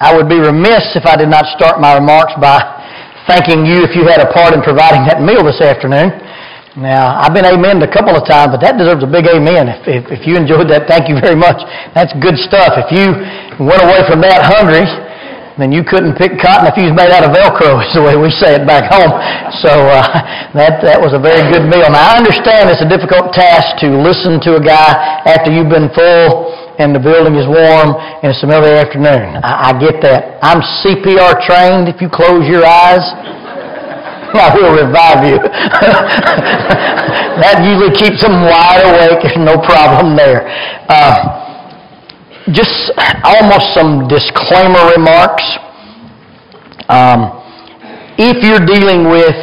I would be remiss if I did not start my remarks by thanking you if you had a part in providing that meal this afternoon. Now, I've been amen a couple of times, but that deserves a big amen. If, if, if you enjoyed that, thank you very much. That's good stuff. If you went away from that hungry, then you couldn't pick cotton if you was made out of Velcro, is the way we say it back home. So uh, that, that was a very good meal. Now, I understand it's a difficult task to listen to a guy after you've been full and the building is warm and it's the middle of the afternoon. I, I get that. I'm CPR trained. If you close your eyes, I will revive you. that usually keeps them wide awake. There's no problem there. Uh, just almost some disclaimer remarks. Um, if you're dealing with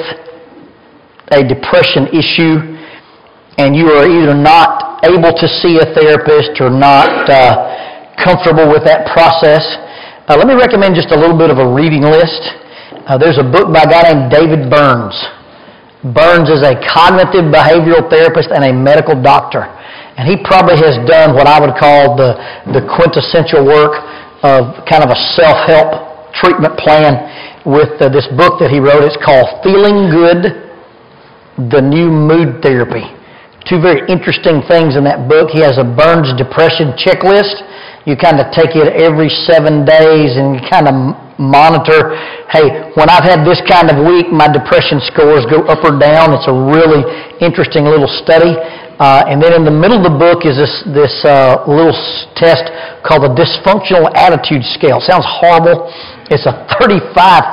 a depression issue and you are either not able to see a therapist or not uh, comfortable with that process, uh, let me recommend just a little bit of a reading list. Uh, there's a book by a guy named David Burns. Burns is a cognitive behavioral therapist and a medical doctor. And he probably has done what I would call the, the quintessential work of kind of a self-help treatment plan with uh, this book that he wrote. It's called Feeling Good, The New Mood Therapy two very interesting things in that book. He has a Burns depression checklist. You kind of take it every seven days and you kind of monitor, hey, when I've had this kind of week, my depression scores go up or down. It's a really interesting little study. Uh, and then in the middle of the book is this, this uh, little test called the Dysfunctional Attitude Scale. Sounds horrible. It's a 35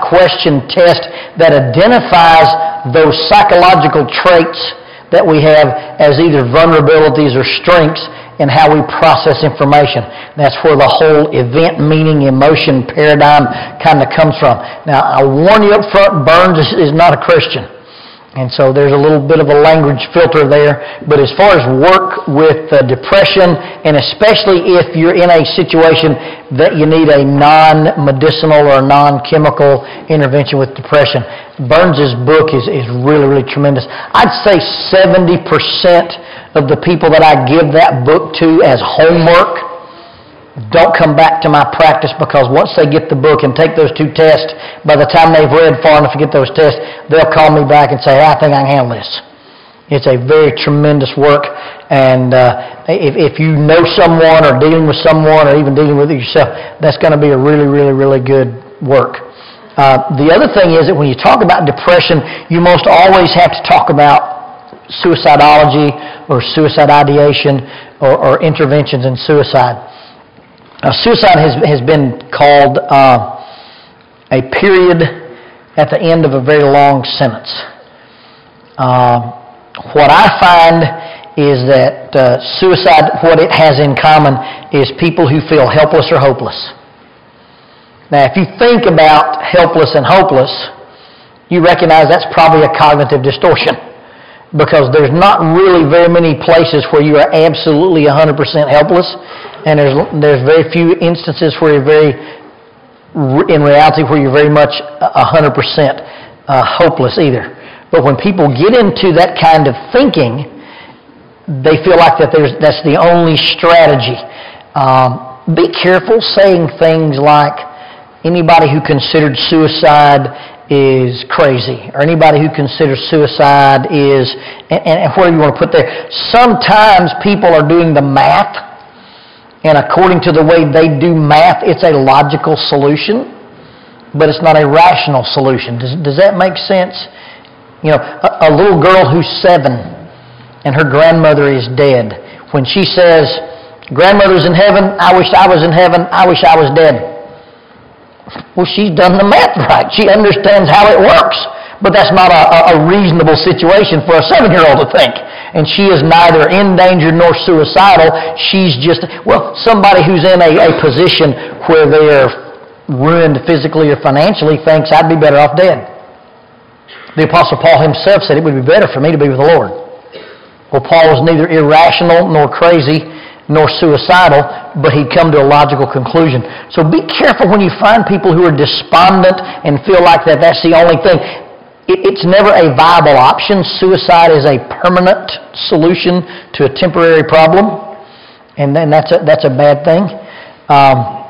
question test that identifies those psychological traits that we have as either vulnerabilities or strengths in how we process information. That's where the whole event, meaning, emotion paradigm kind of comes from. Now, I warn you up front, Burns is not a Christian. And so there's a little bit of a language filter there. But as far as work with uh, depression, and especially if you're in a situation that you need a non-medicinal or non-chemical intervention with depression, Burns's book is, is really, really tremendous. I'd say 70% of the people that I give that book to as homework don't come back to my practice because once they get the book and take those two tests, by the time they've read far enough to get those tests, they'll call me back and say, I think I can handle this. It's a very tremendous work, and uh, if, if you know someone or dealing with someone or even dealing with it yourself, that's going to be a really, really, really good work. Uh, the other thing is that when you talk about depression, you most always have to talk about suicidology or suicide ideation or, or interventions in suicide. Now, suicide has, has been called uh, a period at the end of a very long sentence. Uh, what I find is that uh, suicide, what it has in common, is people who feel helpless or hopeless. Now, if you think about helpless and hopeless, you recognize that's probably a cognitive distortion because there's not really very many places where you are absolutely 100% helpless and there's, there's very few instances where you're very, in reality, where you're very much 100% uh, hopeless either. But when people get into that kind of thinking, they feel like that there's, that's the only strategy. Um, be careful saying things like, anybody who considered suicide is crazy, or anybody who considers suicide is, and, and where you want to put there. Sometimes people are doing the math and according to the way they do math, it's a logical solution, but it's not a rational solution. Does, does that make sense? You know, a, a little girl who's seven and her grandmother is dead. When she says, Grandmother's in heaven, I wish I was in heaven, I wish I was dead. Well, she's done the math right. She understands how it works. But that's not a, a reasonable situation for a seven-year-old to think. And she is neither in danger nor suicidal. She's just, well, somebody who's in a, a position where they're ruined physically or financially thinks, I'd be better off dead. The Apostle Paul himself said, it would be better for me to be with the Lord. Well, Paul was neither irrational nor crazy nor suicidal, but he'd come to a logical conclusion. So be careful when you find people who are despondent and feel like that that's the only thing it's never a viable option. Suicide is a permanent solution to a temporary problem, and then that's a, that's a bad thing. Um,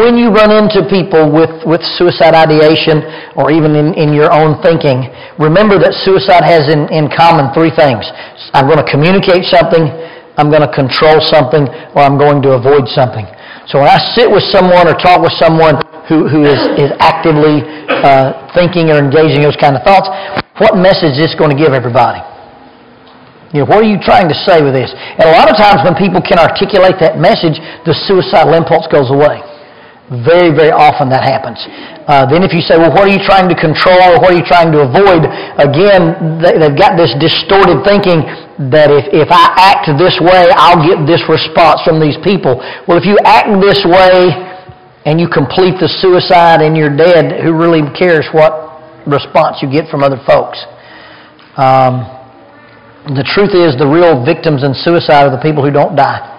when you run into people with, with suicide ideation or even in, in your own thinking, remember that suicide has in, in common three things. I'm going to communicate something, I'm going to control something, or I'm going to avoid something. So when I sit with someone or talk with someone who, who is, is actively uh, thinking or engaging those kind of thoughts, what message is this going to give everybody? You know, what are you trying to say with this? And a lot of times when people can articulate that message, the suicidal impulse goes away. Very, very often that happens. Uh, then if you say, well, what are you trying to control what are you trying to avoid? Again, they, they've got this distorted thinking that if, if I act this way, I'll get this response from these people. Well, if you act this way and you complete the suicide and you're dead, who really cares what response you get from other folks? Um, the truth is, the real victims in suicide are the people who don't die.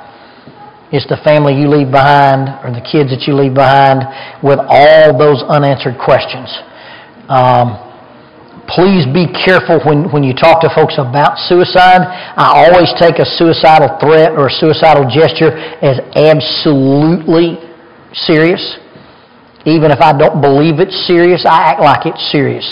It's the family you leave behind or the kids that you leave behind with all those unanswered questions. Um, please be careful when, when you talk to folks about suicide. I always take a suicidal threat or a suicidal gesture as absolutely serious. Even if I don't believe it's serious, I act like it's serious.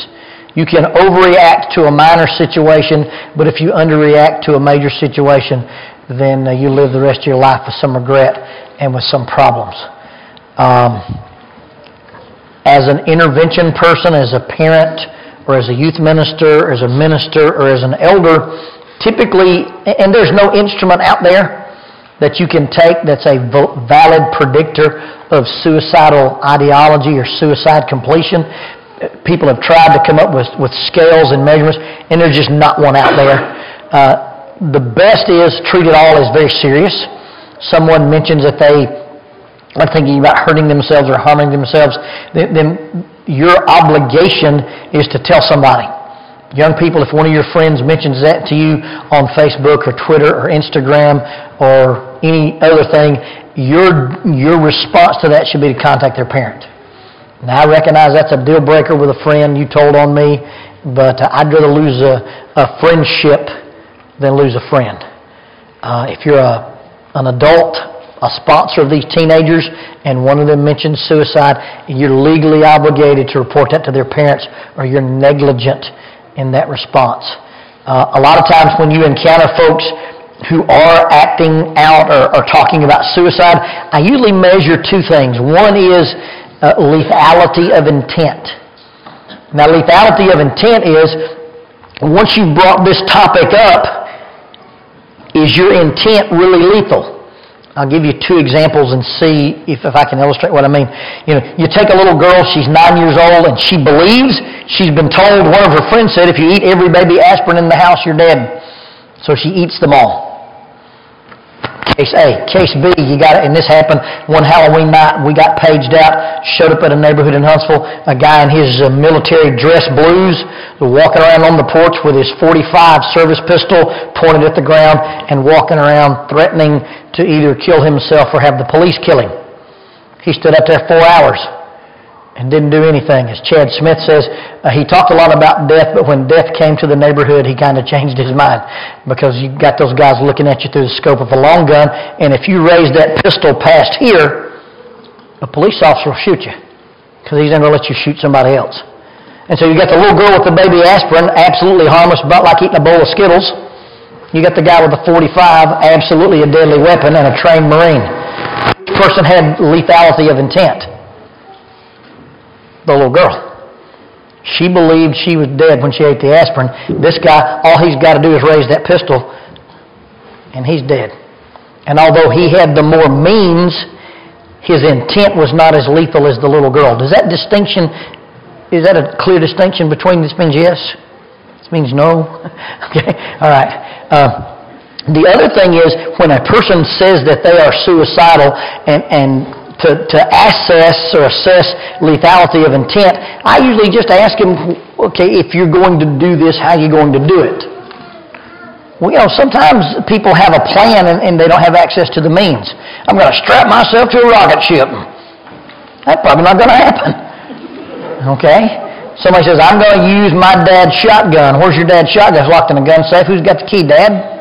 You can overreact to a minor situation, but if you underreact to a major situation, then uh, you live the rest of your life with some regret and with some problems. Um, as an intervention person, as a parent, or as a youth minister, or as a minister, or as an elder, typically, and there's no instrument out there that you can take that's a valid predictor of suicidal ideology or suicide completion. People have tried to come up with, with scales and measurements, and there's just not one out there. Uh, the best is treat it all as very serious. Someone mentions that they are thinking about hurting themselves or harming themselves, then your obligation is to tell somebody. Young people, if one of your friends mentions that to you on Facebook or Twitter or Instagram or any other thing, your, your response to that should be to contact their parent. Now, I recognize that's a deal breaker with a friend you told on me, but I'd rather lose a, a friendship than lose a friend. Uh, if you're a, an adult, a sponsor of these teenagers, and one of them mentions suicide, you're legally obligated to report that to their parents, or you're negligent in that response. Uh, a lot of times when you encounter folks who are acting out or, or talking about suicide, I usually measure two things. One is uh, lethality of intent. Now, lethality of intent is once you've brought this topic up, is your intent really lethal? I'll give you two examples and see if, if I can illustrate what I mean. You know, you take a little girl, she's nine years old, and she believes she's been told, one of her friends said, if you eat every baby aspirin in the house, you're dead. So she eats them all. Case A. Case B, you got it, and this happened one Halloween night. We got paged out, showed up at a neighborhood in Huntsville. A guy in his uh, military dress blues walking around on the porch with his 45 service pistol pointed at the ground and walking around threatening to either kill himself or have the police kill him. He stood up there four hours and didn't do anything. As Chad Smith says, uh, he talked a lot about death, but when death came to the neighborhood, he kind of changed his mind because you got those guys looking at you through the scope of a long gun, and if you raise that pistol past here, a police officer will shoot you because he's not going to let you shoot somebody else. And so you got the little girl with the baby aspirin, absolutely harmless, about like eating a bowl of Skittles. You got the guy with the 45, absolutely a deadly weapon, and a trained Marine. This person had lethality of intent the little girl. She believed she was dead when she ate the aspirin. This guy, all he's got to do is raise that pistol, and he's dead. And although he had the more means, his intent was not as lethal as the little girl. Does that distinction, is that a clear distinction between this means yes? This means no? okay, all right. Uh, the other thing is when a person says that they are suicidal and, and to, to assess or assess lethality of intent, I usually just ask him, okay, if you're going to do this, how are you going to do it? Well, you know, sometimes people have a plan and, and they don't have access to the means. I'm going to strap myself to a rocket ship. That's probably not going to happen. Okay? Somebody says, I'm going to use my dad's shotgun. Where's your dad's shotgun? It's locked in a gun safe. Who's got the key, Dad?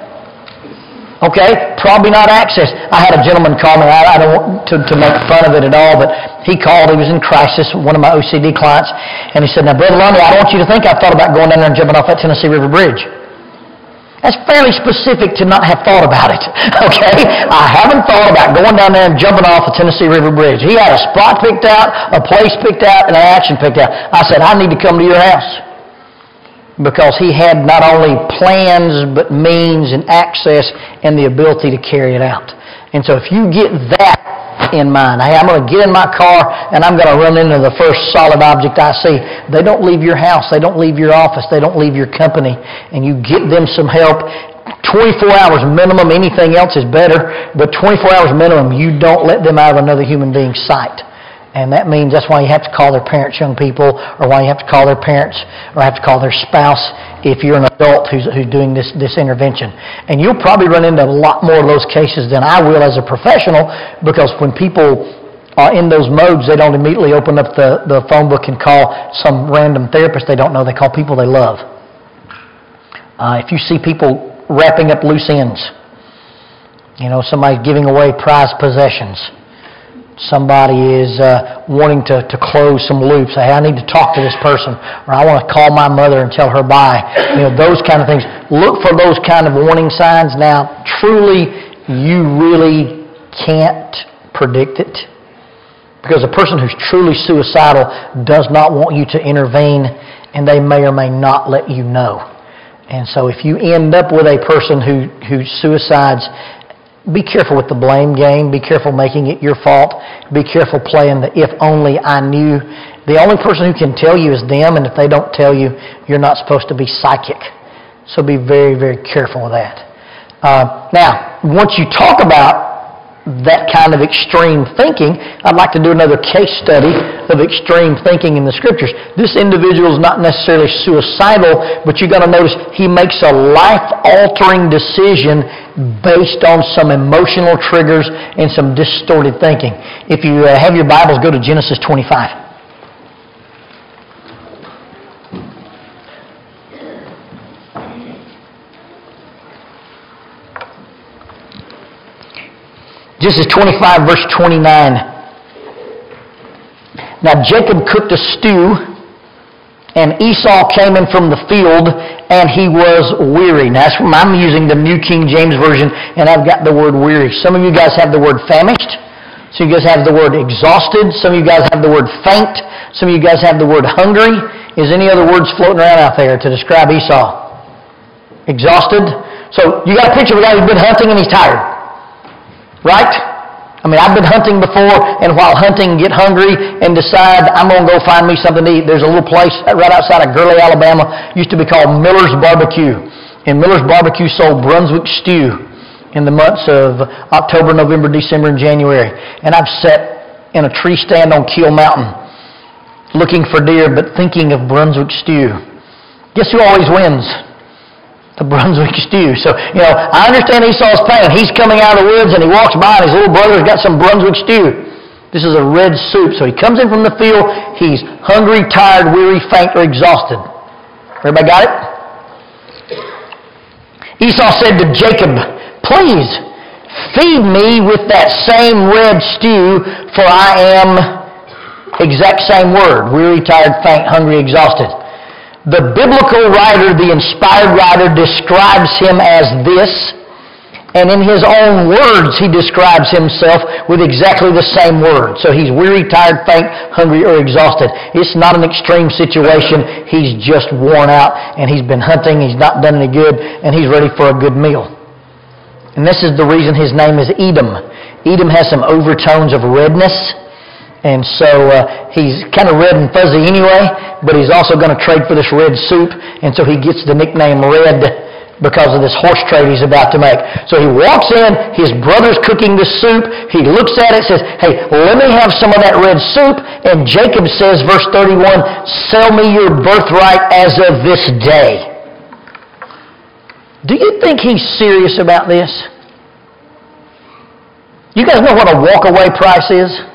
Okay, probably not access. I had a gentleman call me. I, I don't want to, to make fun of it at all, but he called. He was in crisis. One of my OCD clients, and he said, "Now, Brother Lundy, I don't want you to think I've thought about going down there and jumping off that Tennessee River Bridge." That's fairly specific to not have thought about it. Okay, I haven't thought about going down there and jumping off the Tennessee River Bridge. He had a spot picked out, a place picked out, and an action picked out. I said, "I need to come to your house." Because he had not only plans but means and access and the ability to carry it out. And so if you get that in mind, hey, I'm going to get in my car and I'm going to run into the first solid object I see. They don't leave your house. They don't leave your office. They don't leave your company. And you get them some help. 24 hours minimum. Anything else is better. But 24 hours minimum, you don't let them out of another human being's sight. And that means that's why you have to call their parents young people, or why you have to call their parents, or have to call their spouse if you're an adult who's, who's doing this, this intervention. And you'll probably run into a lot more of those cases than I will as a professional, because when people are in those modes, they don't immediately open up the, the phone book and call some random therapist they don't know. They call people they love. Uh, if you see people wrapping up loose ends, you know, somebody giving away prized possessions somebody is uh, wanting to, to close some loops. Hey, I need to talk to this person, or I want to call my mother and tell her bye. You know, those kind of things. Look for those kind of warning signs. Now, truly, you really can't predict it. Because a person who's truly suicidal does not want you to intervene, and they may or may not let you know. And so if you end up with a person who, who suicides be careful with the blame game. Be careful making it your fault. Be careful playing the if only I knew. The only person who can tell you is them, and if they don't tell you, you're not supposed to be psychic. So be very, very careful with that. Uh, now, once you talk about that kind of extreme thinking, I'd like to do another case study of extreme thinking in the scriptures. This individual is not necessarily suicidal, but you got to notice he makes a life-altering decision based on some emotional triggers and some distorted thinking. If you uh, have your Bibles, go to Genesis 25. Genesis 25, verse 29. Now Jacob cooked a stew, and Esau came in from the field, and he was weary. Now, that's from, I'm using the New King James Version, and I've got the word weary. Some of you guys have the word famished. Some of you guys have the word exhausted. Some of you guys have the word faint. Some of you guys have the word hungry. Is any other words floating around out there to describe Esau? Exhausted? So you got a picture of a guy who's been hunting and he's tired. Right? I mean, I've been hunting before, and while hunting, get hungry and decide I'm going to go find me something to eat. There's a little place right outside of Gurley, Alabama, used to be called Miller's Barbecue. And Miller's Barbecue sold Brunswick stew in the months of October, November, December, and January. And I've sat in a tree stand on Keel Mountain looking for deer, but thinking of Brunswick stew. Guess who always wins? The Brunswick stew. So, you know, I understand Esau's pain. He's coming out of the woods and he walks by and his little brother's got some Brunswick stew. This is a red soup. So he comes in from the field. He's hungry, tired, weary, faint, or exhausted. Everybody got it? Esau said to Jacob, Please, feed me with that same red stew, for I am exact same word. Weary, tired, faint, hungry, exhausted. The biblical writer, the inspired writer, describes him as this, and in his own words, he describes himself with exactly the same word. So he's weary, tired, faint, hungry, or exhausted. It's not an extreme situation. He's just worn out, and he's been hunting, he's not done any good, and he's ready for a good meal. And this is the reason his name is Edom. Edom has some overtones of redness and so uh, he's kind of red and fuzzy anyway, but he's also going to trade for this red soup. And so he gets the nickname Red because of this horse trade he's about to make. So he walks in, his brother's cooking the soup. He looks at it, says, Hey, let me have some of that red soup. And Jacob says, verse 31, Sell me your birthright as of this day. Do you think he's serious about this? You guys know what a walkaway price is?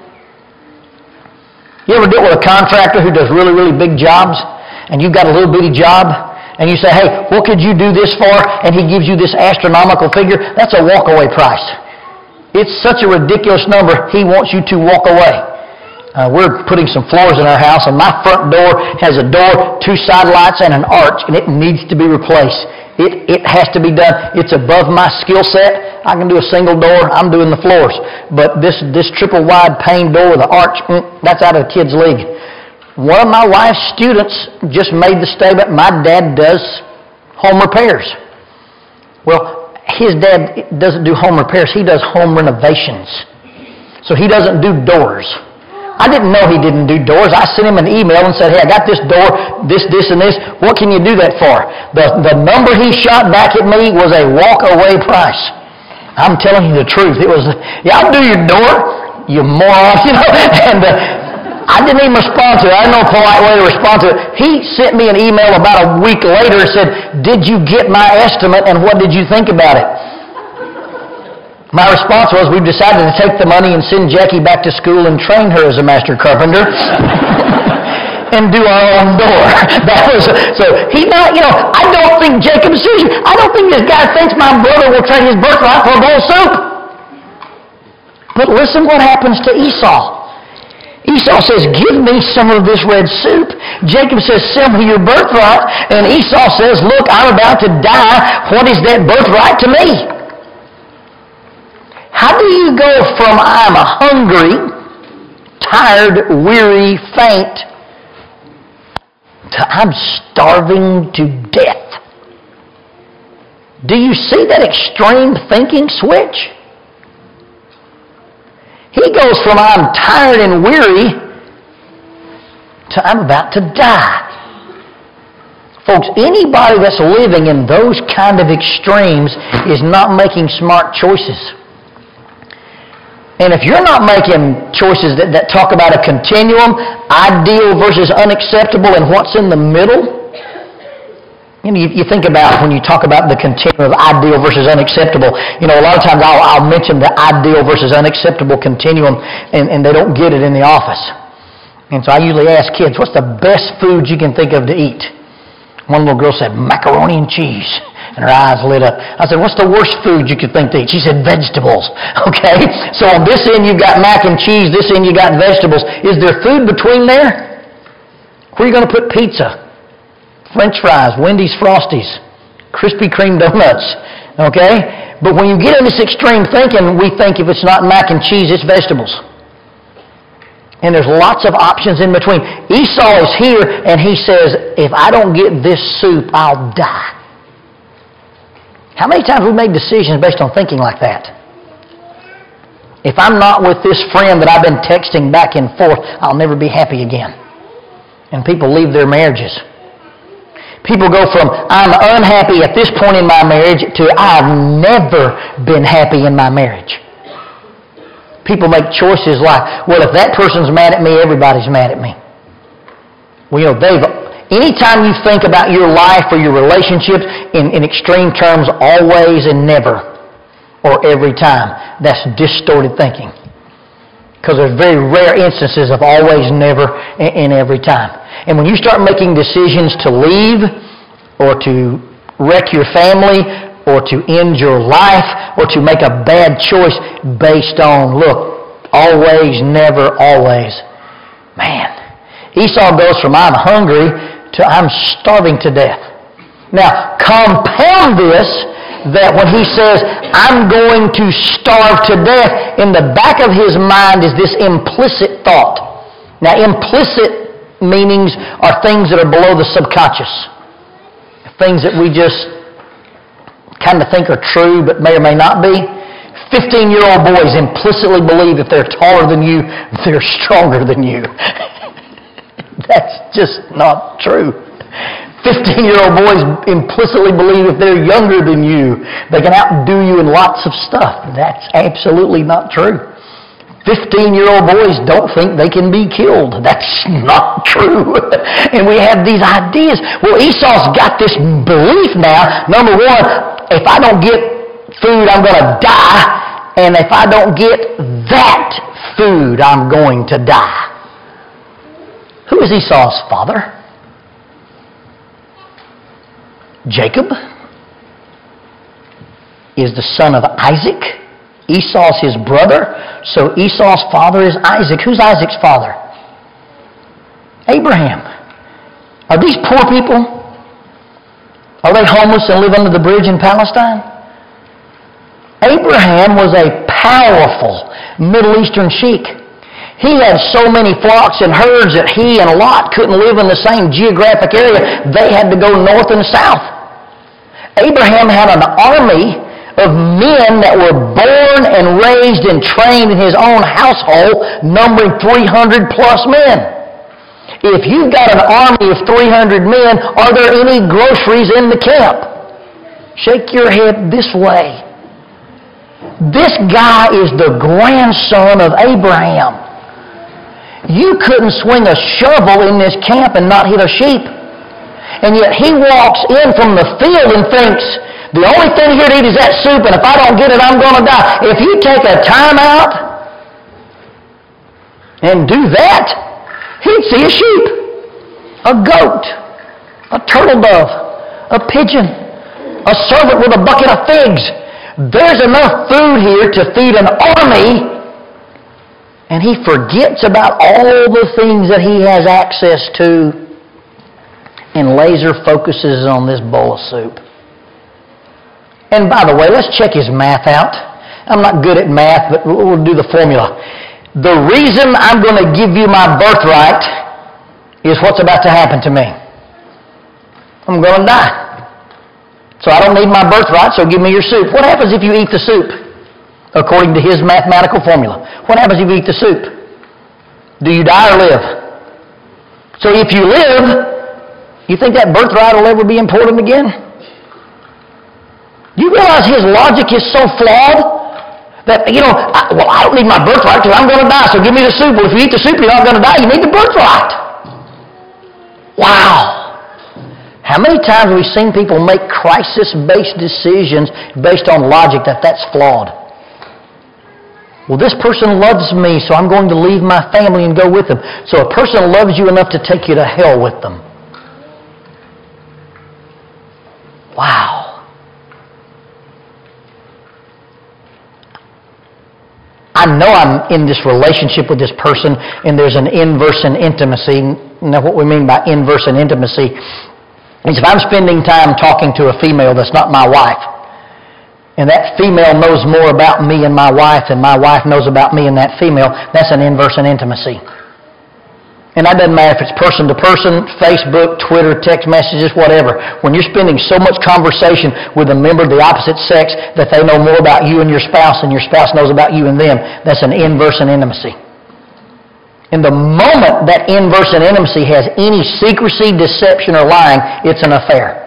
You ever deal with a contractor who does really, really big jobs and you've got a little bitty job and you say, hey, what could you do this for? And he gives you this astronomical figure, that's a walkaway price. It's such a ridiculous number, he wants you to walk away. Uh, we're putting some floors in our house, and my front door has a door, two side lights, and an arch, and it needs to be replaced. It, it has to be done. It's above my skill set. I can do a single door. I'm doing the floors. But this, this triple wide pane door with an arch, mm, that's out of the kids' league. One of my wife's students just made the statement, my dad does home repairs. Well, his dad doesn't do home repairs. He does home renovations. So he doesn't do doors. I didn't know he didn't do doors. I sent him an email and said, hey, I got this door, this, this, and this. What can you do that for? The, the number he shot back at me was a walk-away price. I'm telling you the truth. It was, yeah, I'll do your door, you moron. You know? And uh, I didn't even respond to it. I had no polite way to respond to it. He sent me an email about a week later and said, did you get my estimate and what did you think about it? My response was, we've decided to take the money and send Jackie back to school and train her as a master carpenter. and do our own door. That was so he not you know, I don't think Jacob sees you. I don't think this guy thinks my brother will trade his birthright for a bowl of soup. But listen what happens to Esau. Esau says, Give me some of this red soup. Jacob says, Sell me your birthright. And Esau says, Look, I'm about to die. What is that birthright to me? How do you go from I'm hungry, tired, weary, faint, to I'm starving to death? Do you see that extreme thinking switch? He goes from I'm tired and weary to I'm about to die. Folks, anybody that's living in those kind of extremes is not making smart choices. And if you're not making choices that, that talk about a continuum, ideal versus unacceptable, and what's in the middle, you, know, you, you, think about when you talk about the continuum of ideal versus unacceptable. You know, a lot of times I'll, I'll mention the ideal versus unacceptable continuum, and, and they don't get it in the office. And so I usually ask kids, what's the best food you can think of to eat? One little girl said, macaroni and cheese and her eyes lit up. I said, what's the worst food you could think to eat? She said, vegetables. Okay? So on this end you've got mac and cheese, this end you've got vegetables. Is there food between there? Where are you going to put pizza? French fries, Wendy's Frosties, Krispy Kreme donuts. Okay? But when you get in this extreme thinking, we think if it's not mac and cheese, it's vegetables. And there's lots of options in between. Esau is here and he says, if I don't get this soup, I'll die. How many times we made decisions based on thinking like that? If I'm not with this friend that I've been texting back and forth, I'll never be happy again. And people leave their marriages. People go from, I'm unhappy at this point in my marriage to I've never been happy in my marriage. People make choices like, well, if that person's mad at me, everybody's mad at me. Well, you know, they've Anytime you think about your life or your relationships in, in extreme terms, always and never, or every time, that's distorted thinking. Because there's very rare instances of always, never, and, and every time. And when you start making decisions to leave, or to wreck your family, or to end your life, or to make a bad choice based on, look, always, never, always. Man, Esau goes from I'm hungry I'm starving to death. Now, compound this that when he says, I'm going to starve to death, in the back of his mind is this implicit thought. Now, implicit meanings are things that are below the subconscious. Things that we just kind of think are true but may or may not be. 15 year old boys implicitly believe if they're taller than you, they're stronger than you. That's just not true. 15 year old boys implicitly believe if they're younger than you, they can outdo you in lots of stuff. That's absolutely not true. 15 year old boys don't think they can be killed. That's not true. and we have these ideas. Well, Esau's got this belief now. Number one, if I don't get food, I'm going to die. And if I don't get that food, I'm going to die. Is Esau's father? Jacob is the son of Isaac. Esau's his brother, so Esau's father is Isaac. Who's Isaac's father? Abraham. Are these poor people? Are they homeless and live under the bridge in Palestine? Abraham was a powerful Middle Eastern sheik. He had so many flocks and herds that he and Lot couldn't live in the same geographic area. They had to go north and south. Abraham had an army of men that were born and raised and trained in his own household, numbering 300 plus men. If you've got an army of 300 men, are there any groceries in the camp? Shake your head this way. This guy is the grandson of Abraham. You couldn't swing a shovel in this camp and not hit a sheep. And yet he walks in from the field and thinks, the only thing here to eat is that soup, and if I don't get it, I'm going to die. If you take a time out and do that, he'd see a sheep, a goat, a turtle dove, a pigeon, a servant with a bucket of figs. There's enough food here to feed an army, and he forgets about all the things that he has access to and laser focuses on this bowl of soup. And by the way, let's check his math out. I'm not good at math, but we'll do the formula. The reason I'm going to give you my birthright is what's about to happen to me. I'm going to die. So I don't need my birthright, so give me your soup. What happens if you eat the soup? According to his mathematical formula. What happens if you eat the soup? Do you die or live? So if you live, you think that birthright will ever be important again? Do you realize his logic is so flawed that, you know, I, well, I don't need my birthright because I'm going to die, so give me the soup. Well, if you eat the soup, you're not going to die. You need the birthright. Wow. How many times have we seen people make crisis-based decisions based on logic that that's flawed? Well, this person loves me, so I'm going to leave my family and go with them. So a person loves you enough to take you to hell with them. Wow. I know I'm in this relationship with this person and there's an inverse in intimacy. Now, what we mean by inverse in intimacy is if I'm spending time talking to a female that's not my wife, and that female knows more about me and my wife than my wife knows about me and that female, that's an inverse in intimacy. And that doesn't matter if it's person to person, Facebook, Twitter, text messages, whatever. When you're spending so much conversation with a member of the opposite sex that they know more about you and your spouse than your spouse knows about you and them, that's an inverse in intimacy. And the moment that inverse in intimacy has any secrecy, deception, or lying, it's an affair.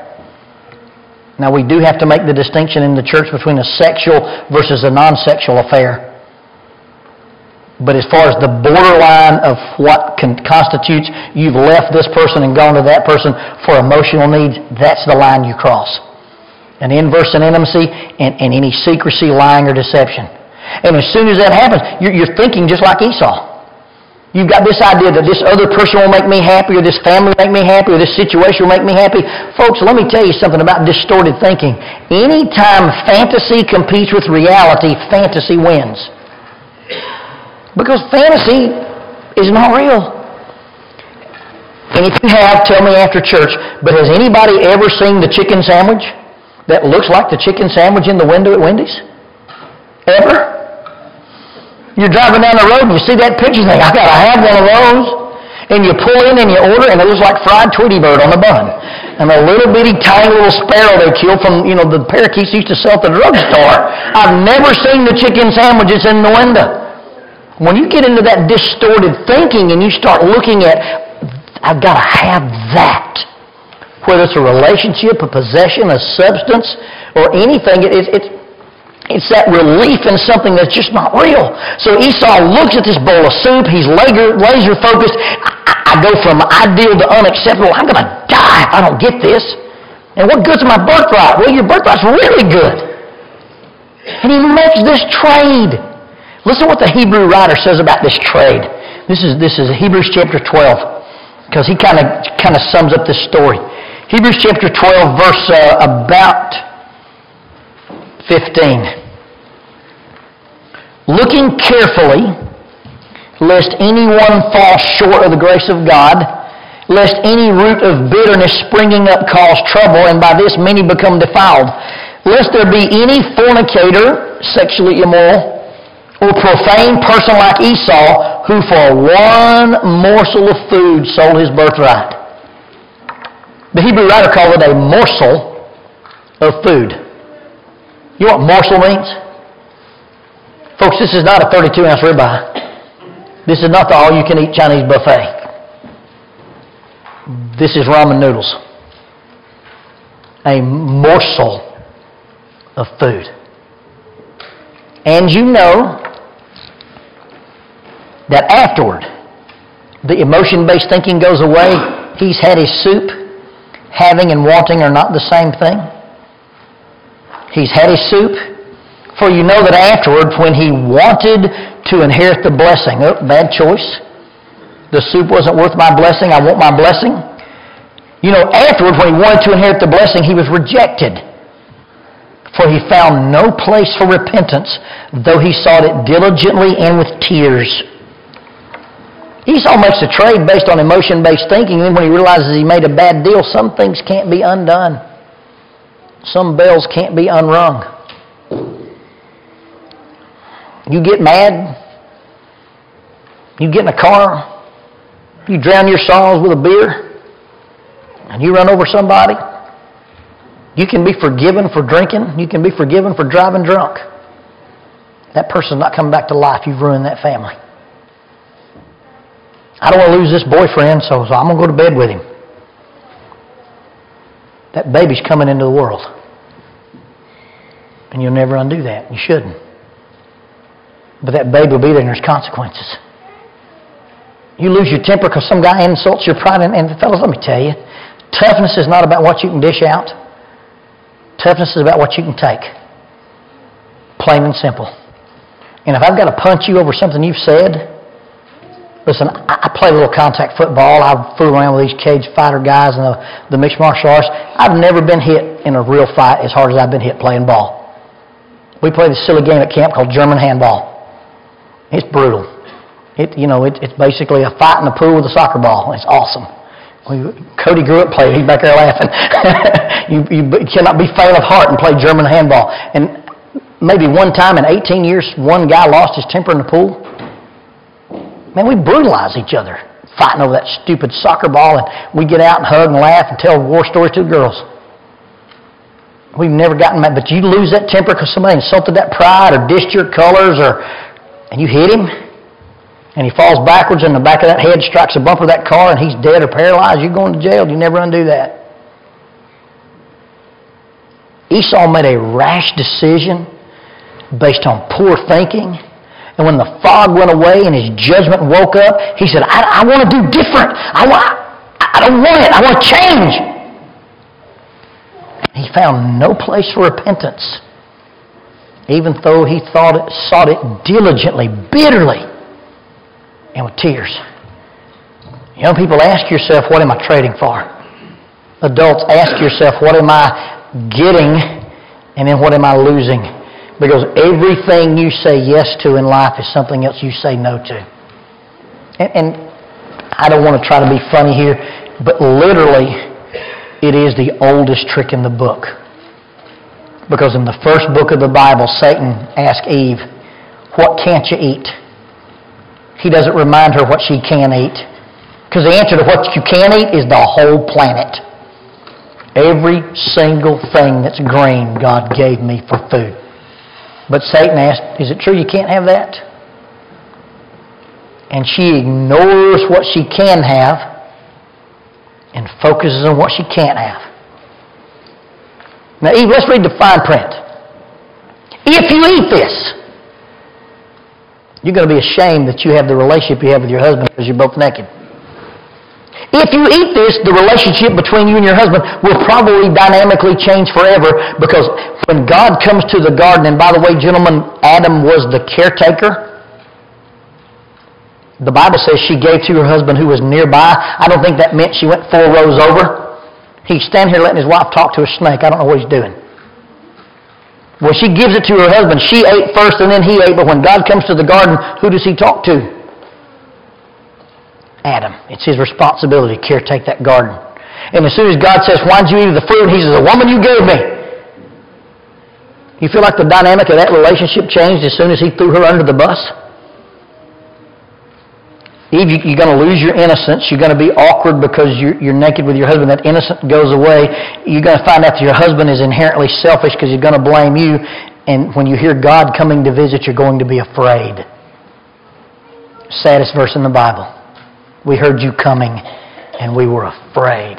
Now, we do have to make the distinction in the church between a sexual versus a non sexual affair. But as far as the borderline of what constitutes you've left this person and gone to that person for emotional needs, that's the line you cross. An inverse in intimacy and, and any secrecy, lying, or deception. And as soon as that happens, you're, you're thinking just like Esau. You've got this idea that this other person will make me happy, or this family will make me happy, or this situation will make me happy. Folks, let me tell you something about distorted thinking. Anytime fantasy competes with reality, fantasy wins. Because fantasy is not real. And if you have, tell me after church, but has anybody ever seen the chicken sandwich that looks like the chicken sandwich in the window at Wendy's? Ever? You're driving down the road and you see that picture and think, I gotta have one of those. And you pull in and you order and it looks like fried Tweety Bird on the bun. And a little bitty tiny little sparrow they killed from, you know, the parakeets used to sell at the drugstore. I've never seen the chicken sandwiches in the window. When you get into that distorted thinking and you start looking at, I've got to have that. Whether it's a relationship, a possession, a substance, or anything, it's, it's, it's that relief in something that's just not real. So Esau looks at this bowl of soup. He's laser, laser focused. I, I go from ideal to unacceptable. I'm going to die if I don't get this. And what good's my birthright? Well, your birthright's really good. And he makes this trade. Listen to what the Hebrew writer says about this trade. This is, this is Hebrews chapter 12, because he kind of sums up this story. Hebrews chapter 12, verse uh, about 15. Looking carefully, lest anyone fall short of the grace of God, lest any root of bitterness springing up cause trouble, and by this many become defiled. Lest there be any fornicator, sexually immoral, or profane person like Esau, who for one morsel of food sold his birthright. The Hebrew writer called it a morsel of food. You know what morsel means? Folks, this is not a 32 ounce ribeye. This is not the all you can eat Chinese buffet. This is ramen noodles. A morsel of food. And you know that afterward, the emotion based thinking goes away. He's had his soup having and wanting are not the same thing? He's had his soup. For you know that afterward, when he wanted to inherit the blessing, oh, bad choice. The soup wasn't worth my blessing. I want my blessing. You know, afterward, when he wanted to inherit the blessing, he was rejected. For he found no place for repentance, though he sought it diligently and with tears. Esau makes a trade based on emotion based thinking, and when he realizes he made a bad deal, some things can't be undone. Some bells can't be unrung. You get mad, you get in a car, you drown your sorrows with a beer, and you run over somebody. You can be forgiven for drinking, you can be forgiven for driving drunk. That person's not coming back to life. You've ruined that family. I don't want to lose this boyfriend, so, so I'm going to go to bed with him. That baby's coming into the world. And you'll never undo that. You shouldn't. But that baby will be there and there's consequences. You lose your temper because some guy insults your pride. And, and fellas, let me tell you, toughness is not about what you can dish out. Toughness is about what you can take. Plain and simple. And if I've got to punch you over something you've said, Listen, I played a little contact football. I fool around with these cage fighter guys and the, the mixed martial arts. I've never been hit in a real fight as hard as I've been hit playing ball. We play this silly game at camp called German handball. It's brutal. It, you know, it, it's basically a fight in the pool with a soccer ball. It's awesome. We, Cody grew up playing. He's back there laughing. you, you cannot be faint of heart and play German handball. And maybe one time in 18 years, one guy lost his temper in the pool Man, we brutalize each other fighting over that stupid soccer ball, and we get out and hug and laugh and tell war stories to the girls. We've never gotten mad, but you lose that temper because somebody insulted that pride or dissed your colors, or and you hit him, and he falls backwards, and the back of that head strikes a bumper of that car, and he's dead or paralyzed. You're going to jail. You never undo that. Esau made a rash decision based on poor thinking and when the fog went away and his judgment woke up, he said, I, I want to do different. I, want, I don't want it. I want to change. He found no place for repentance, even though he thought it, sought it diligently, bitterly, and with tears. Young people, ask yourself, what am I trading for? Adults, ask yourself, what am I getting? And then what am I losing? Because everything you say yes to in life is something else you say no to. And, and I don't want to try to be funny here, but literally, it is the oldest trick in the book. Because in the first book of the Bible, Satan asked Eve, What can't you eat? He doesn't remind her what she can eat. Because the answer to what you can eat is the whole planet. Every single thing that's green, God gave me for food. But Satan asked, Is it true you can't have that? And she ignores what she can have and focuses on what she can't have. Now, Eve, let's read the fine print. If you eat this, you're going to be ashamed that you have the relationship you have with your husband because you're both naked. If you eat this, the relationship between you and your husband will probably dynamically change forever because when God comes to the garden, and by the way, gentlemen, Adam was the caretaker. The Bible says she gave to her husband who was nearby. I don't think that meant she went four rows over. He's standing here letting his wife talk to a snake. I don't know what he's doing. When she gives it to her husband, she ate first and then he ate. But when God comes to the garden, who does he talk to? Adam. It's his responsibility to caretake that garden. And as soon as God says, Why did you eat of the fruit? He says, The woman you gave me. You feel like the dynamic of that relationship changed as soon as he threw her under the bus? Eve, you're going to lose your innocence. You're going to be awkward because you're naked with your husband. That innocence goes away. You're going to find out that your husband is inherently selfish because he's going to blame you. And when you hear God coming to visit, you're going to be afraid. Saddest verse in the Bible. We heard you coming and we were afraid.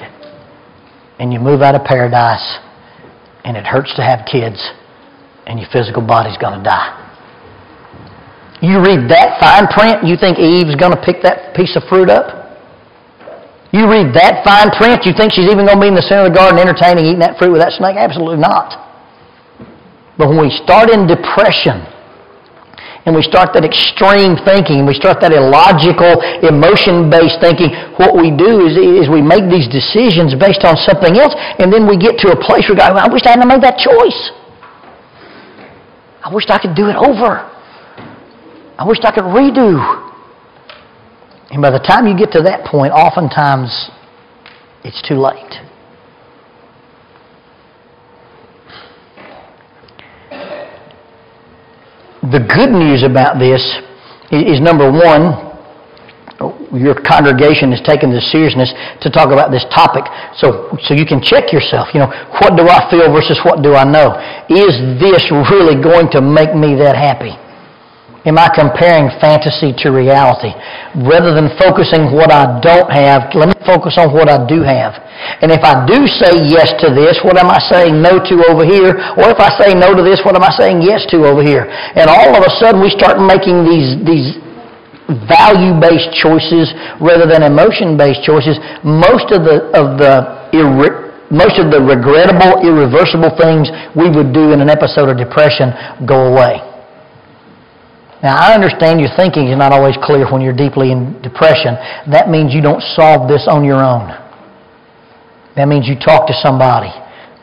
And you move out of paradise and it hurts to have kids and your physical body's going to die. You read that fine print, you think Eve's going to pick that piece of fruit up? You read that fine print, you think she's even going to be in the center of the garden entertaining eating that fruit with that snake? Absolutely not. But when we start in depression, and we start that extreme thinking, we start that illogical, emotion-based thinking, what we do is, is we make these decisions based on something else, and then we get to a place where we go, I wish I hadn't made that choice. I wish I could do it over. I wish I could redo. And by the time you get to that point, oftentimes it's too late. The good news about this is number one, your congregation has taken the seriousness to talk about this topic so, so you can check yourself. You know, what do I feel versus what do I know? Is this really going to make me that happy? Am I comparing fantasy to reality? Rather than focusing what I don't have, let me focus on what I do have. And if I do say yes to this, what am I saying no to over here? Or if I say no to this, what am I saying yes to over here? And all of a sudden we start making these, these value-based choices rather than emotion-based choices. Most of the, of the most of the regrettable, irreversible things we would do in an episode of depression go away. Now, I understand your thinking is not always clear when you're deeply in depression. That means you don't solve this on your own. That means you talk to somebody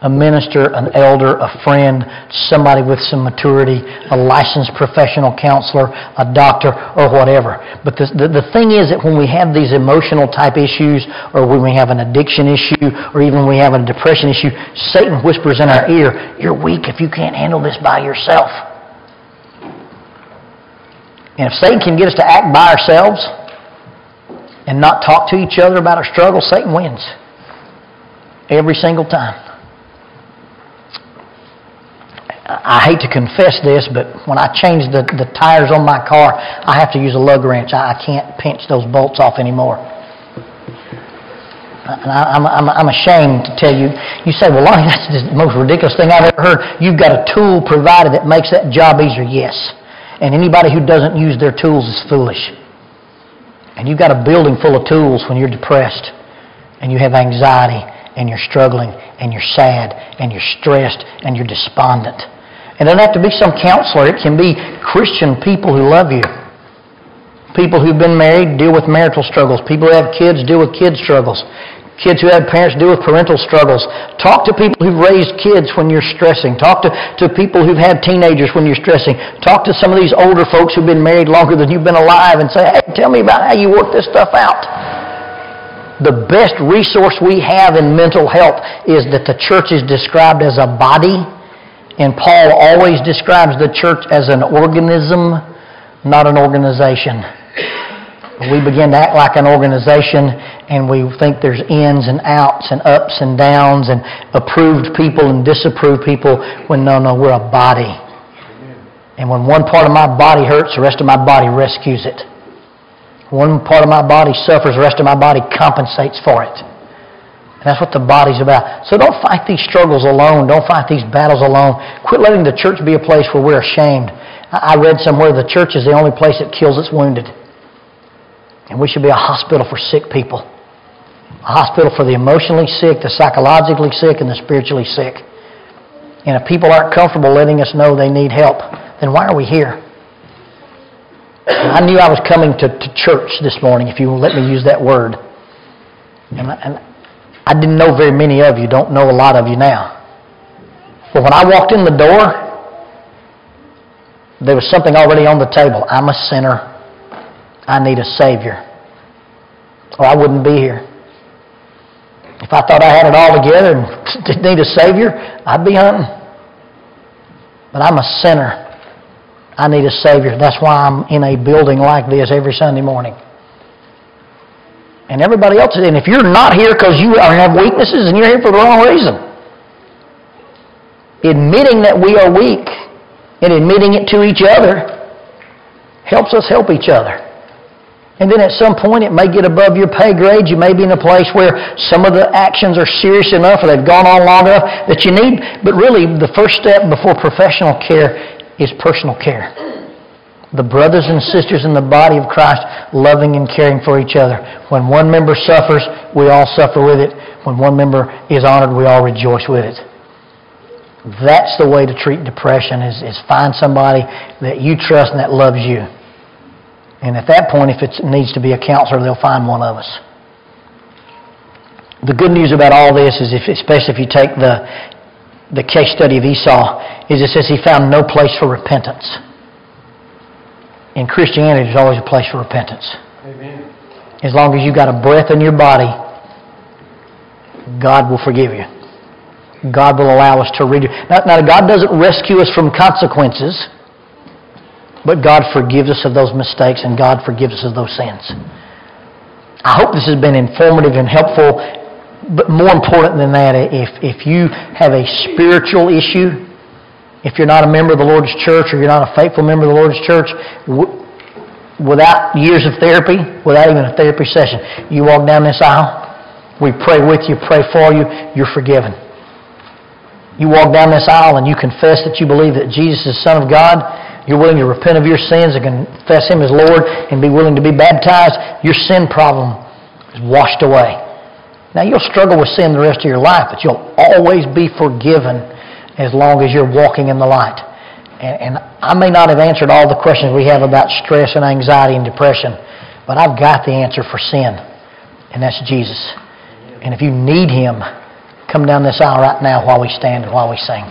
a minister, an elder, a friend, somebody with some maturity, a licensed professional counselor, a doctor, or whatever. But the, the, the, thing is that when we have these emotional type issues, or when we have an addiction issue, or even when we have a depression issue, Satan whispers in our ear, You're weak if you can't handle this by yourself. And if Satan can get us to act by ourselves and not talk to each other about our struggles, Satan wins. Every single time. I hate to confess this, but when I change the, the tires on my car, I have to use a lug wrench. I, can't pinch those bolts off anymore. And I, am I'm, I'm ashamed to tell you. You say, well, Lonnie, that's the most ridiculous thing I've ever heard. You've got a tool provided that makes that job easier. Yes. And anybody who doesn't use their tools is foolish. And you've got a building full of tools when you're depressed and you have anxiety and you're struggling and you're sad and you're stressed and you're despondent. And it doesn't have to be some counselor. It can be Christian people who love you. People who've been married deal with marital struggles. People who have kids deal with kids' struggles. Kids who have parents deal with parental struggles. Talk to people who've raised kids when you're stressing. Talk to, to people who've had teenagers when you're stressing. Talk to some of these older folks who've been married longer than you've been alive and say, hey, tell me about how you work this stuff out. The best resource we have in mental health is that the church is described as a body, and Paul always describes the church as an organism, not an organization we begin to act like an organization and we think there's ins and outs and ups and downs and approved people and disapproved people when no, no, we're a body. And when one part of my body hurts, the rest of my body rescues it. One part of my body suffers, the rest of my body compensates for it. And that's what the body's about. So don't fight these struggles alone. Don't fight these battles alone. Quit letting the church be a place where we're ashamed. I read somewhere the church is the only place that kills its wounded. And we should be a hospital for sick people. A hospital for the emotionally sick, the psychologically sick, and the spiritually sick. And if people aren't comfortable letting us know they need help, then why are we here? I knew I was coming to, to church this morning, if you will let me use that word. And I, and I didn't know very many of you, don't know a lot of you now. But when I walked in the door, there was something already on the table. I'm a sinner. I need a Savior. Or I wouldn't be here. If I thought I had it all together and didn't need a Savior, I'd be hunting. But I'm a sinner. I need a Savior. That's why I'm in a building like this every Sunday morning. And everybody else is in. If you're not here because you have weaknesses and you're here for the wrong reason, admitting that we are weak and admitting it to each other helps us help each other. And then at some point it may get above your pay grade. You may be in a place where some of the actions are serious enough or they've gone on long enough that you need. But really, the first step before professional care is personal care. The brothers and sisters in the body of Christ loving and caring for each other. When one member suffers, we all suffer with it. When one member is honored, we all rejoice with it. That's the way to treat depression is, is find somebody that you trust and that loves you. And at that point, if it needs to be a counselor, they'll find one of us. The good news about all this is, if, especially if you take the, the case study of Esau, is it says he found no place for repentance. In Christianity, there's always a place for repentance. Amen. As long as you've got a breath in your body, God will forgive you. God will allow us to redo. Now, now, God doesn't rescue us from consequences, but God forgives us of those mistakes and God forgives us of those sins. I hope this has been informative and helpful, but more important than that, if, if you have a spiritual issue, if you're not a member of the Lord's church or you're not a faithful member of the Lord's church, w- without years of therapy, without even a therapy session, you walk down this aisle, we pray with you, pray for you, you're forgiven. You walk down this aisle and you confess that you believe that Jesus is Son of God, you're willing to repent of your sins and confess Him as Lord and be willing to be baptized, your sin problem is washed away. Now, you'll struggle with sin the rest of your life, but you'll always be forgiven as long as you're walking in the light. And, and I may not have answered all the questions we have about stress and anxiety and depression, but I've got the answer for sin, and that's Jesus. And if you need Him, come down this aisle right now while we stand and while we sing.